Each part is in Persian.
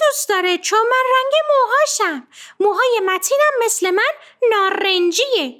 دوست داره چون من رنگ موهاشم. موهای متینم مثل من نارنجیه.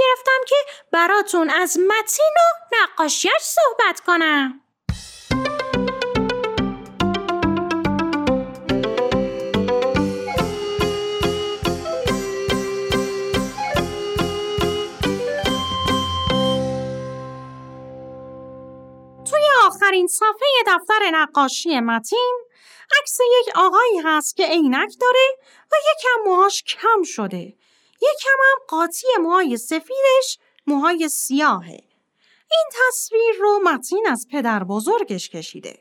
گرفتم که براتون از متین و نقاشیش صحبت کنم. توی آخرین صفحه دفتر نقاشی متین عکس یک آقایی هست که عینک داره و یکم موهاش کم شده. یکم هم قاطی موهای سفیدش موهای سیاهه این تصویر رو متین از پدر بزرگش کشیده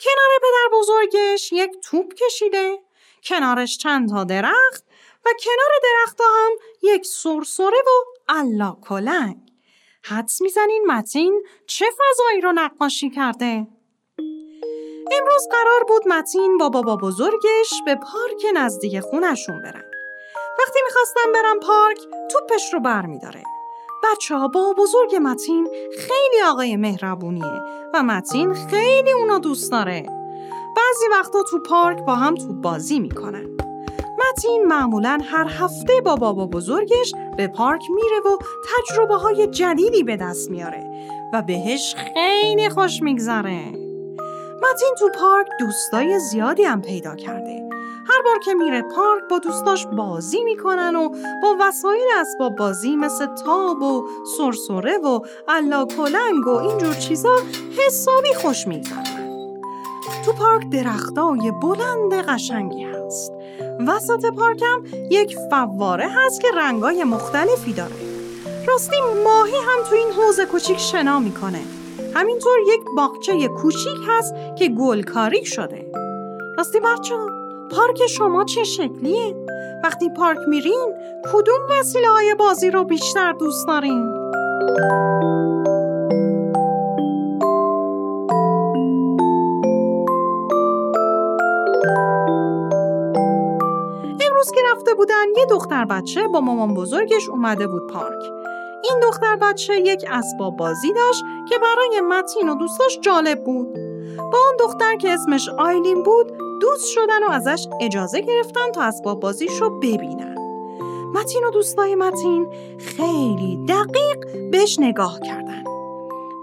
کنار پدر بزرگش یک توپ کشیده کنارش چند تا درخت و کنار درخت هم یک سرسره و الا کلنگ حدس می‌زنین متین چه فضایی رو نقاشی کرده؟ امروز قرار بود متین با بابا بزرگش به پارک نزدیک خونشون برن. وقتی می‌خواستم برم پارک توپش رو بر میداره. بچه ها با بزرگ متین خیلی آقای مهربونیه و متین خیلی اونا دوست داره. بعضی وقتا تو پارک با هم توپ بازی می‌کنن. متین معمولا هر هفته با بابا بزرگش به پارک میره و تجربه های جدیدی به دست میاره و بهش خیلی خوش میگذره. متین تو پارک دوستای زیادی هم پیدا کرده. هر بار که میره پارک با دوستاش بازی می‌کنن و با وسایل اسباب بازی مثل تاب و سرسره و الا کلنگ و اینجور چیزا حسابی خوش میگذرن. تو پارک درختای بلند قشنگی هست. وسط پارکم یک فواره هست که رنگای مختلفی داره. راستی ماهی هم تو این حوز کوچیک شنا می‌کنه. همینطور یک باغچه کوچیک هست که گلکاری شده. راستی بچه پارک شما چه شکلیه؟ وقتی پارک میرین کدوم وسیله های بازی رو بیشتر دوست دارین؟ امروز که رفته بودن یه دختر بچه با مامان بزرگش اومده بود پارک. این دختر بچه یک اسباب بازی داشت که برای متین و دوستاش جالب بود. با اون دختر که اسمش آیلین بود دوست شدن و ازش اجازه گرفتن تا اسباب بازیش رو ببینن. متین و دوستای متین خیلی دقیق بهش نگاه کردن.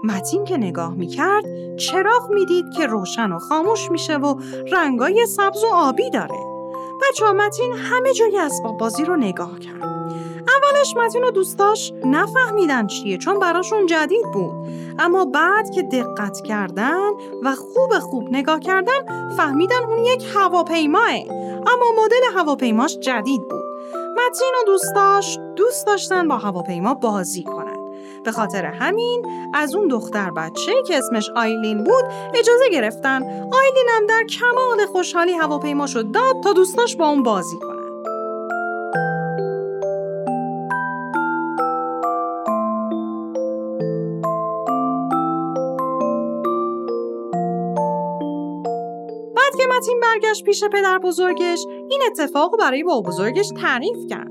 متین که نگاه می‌کرد چراغ می‌دید که روشن و خاموش میشه و رنگای سبز و آبی داره. بچه متین همه جای اسباب بازی رو نگاه کرد. اولش متین و دوستاش نفهمیدن چیه چون براشون جدید بود. اما بعد که دقت کردن و خوب خوب نگاه کردن فهمیدن اون یک هواپیماه. اما مدل هواپیماش جدید بود. متین و دوستاش دوست داشتن با هواپیما بازی کنن. به خاطر همین از اون دختر بچه که اسمش آیلین بود اجازه گرفتن آیلین هم در کمال خوشحالی هواپیماشو داد تا دوستاش با اون بازی کنن متین برگشت پیش پدر بزرگش این اتفاق برای بابا بزرگش تعریف کرد.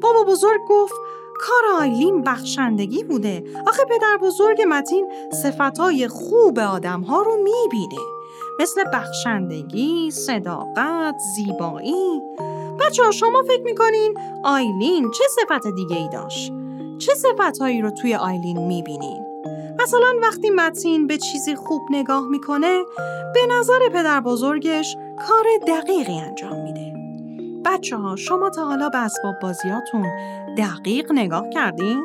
بابا بزرگ گفت کار آیلین بخشندگی بوده. آخه پدر بزرگ متین صفتهای خوب آدم ها رو می‌بینه. مثل بخشندگی، صداقت، زیبایی. بچه ها شما فکر می‌کنین آیلین چه صفت دیگه ای داشت؟ چه صفتهایی رو توی آیلین می‌بینین؟ مثلا وقتی متین به چیزی خوب نگاه می‌کنه به نظر پدر بزرگش کار دقیقی انجام میده. بچه ها شما تا حالا به اسباب بازیاتون دقیق نگاه کردین؟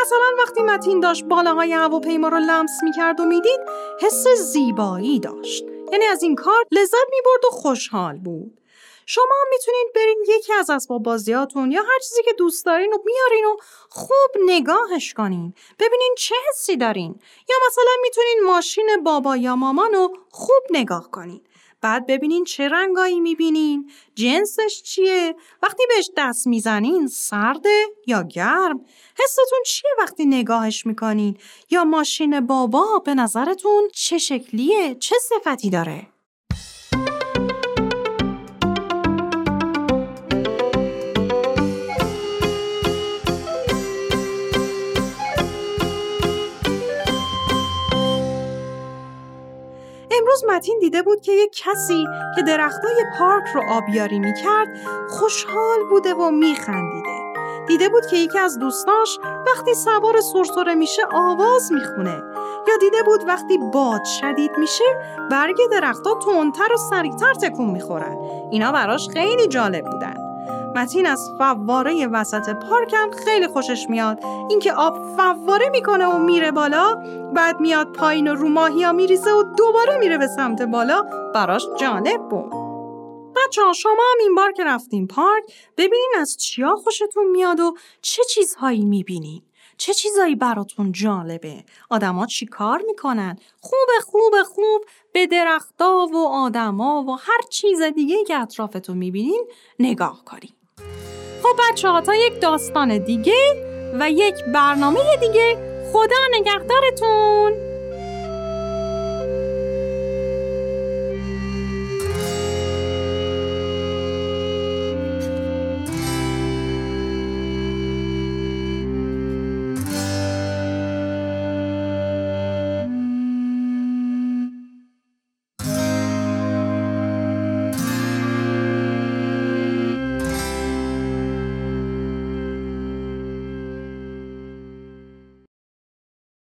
مثلا وقتی متین داشت بالاهای هواپیما رو لمس می‌کرد و می‌دید حس زیبایی داشت یعنی از این کار لذت می‌برد و خوشحال بود شما می‌تونید برین یکی از اسباب بازیاتون یا هر چیزی که دوست دارین و بیارین و خوب نگاهش کنین. ببینین چه حسی دارین. یا مثلا می‌تونین ماشین بابا یا مامان رو خوب نگاه کنین. بعد ببینین چه رنگایی می‌بینین. جنسش چیه؟ وقتی بهش دست می‌زنین سرده یا گرم؟ حستون چیه وقتی نگاهش می‌کنین؟ یا ماشین بابا به نظرتون چه شکلیه؟ چه صفتی داره؟ متین دیده بود که یک کسی که درختای پارک رو آبیاری می‌کرد خوشحال بوده و میخندیده. دیده بود که یکی از دوستاش وقتی سوار سرسره میشه آواز می‌خونه. یا دیده بود وقتی باد شدید میشه برگ درختها تندتر و سریعتر تکون می‌خورن. اینا براش خیلی جالب بودن. متین از فواره وسط پارکم خیلی خوشش میاد. اینکه آب فواره می‌کنه و میره بالا بعد میاد پایین و رو ماهیا میریزه و دوباره میره به سمت بالا براش جالب بود. بچه ها شما هم این بار که رفتین پارک ببینین از چیا خوشتون میاد و چه چیزهایی می‌بینین. چه چیزایی براتون جالبه. آدما چی کار می‌کنن؟ خوب خوب خوب به درختا و آدما و هر چیز دیگه که اطرافتون می‌بینین نگاه کنین. خب بچه ها تا یک داستان دیگه و یک برنامه دیگه خدا نگهدارتون!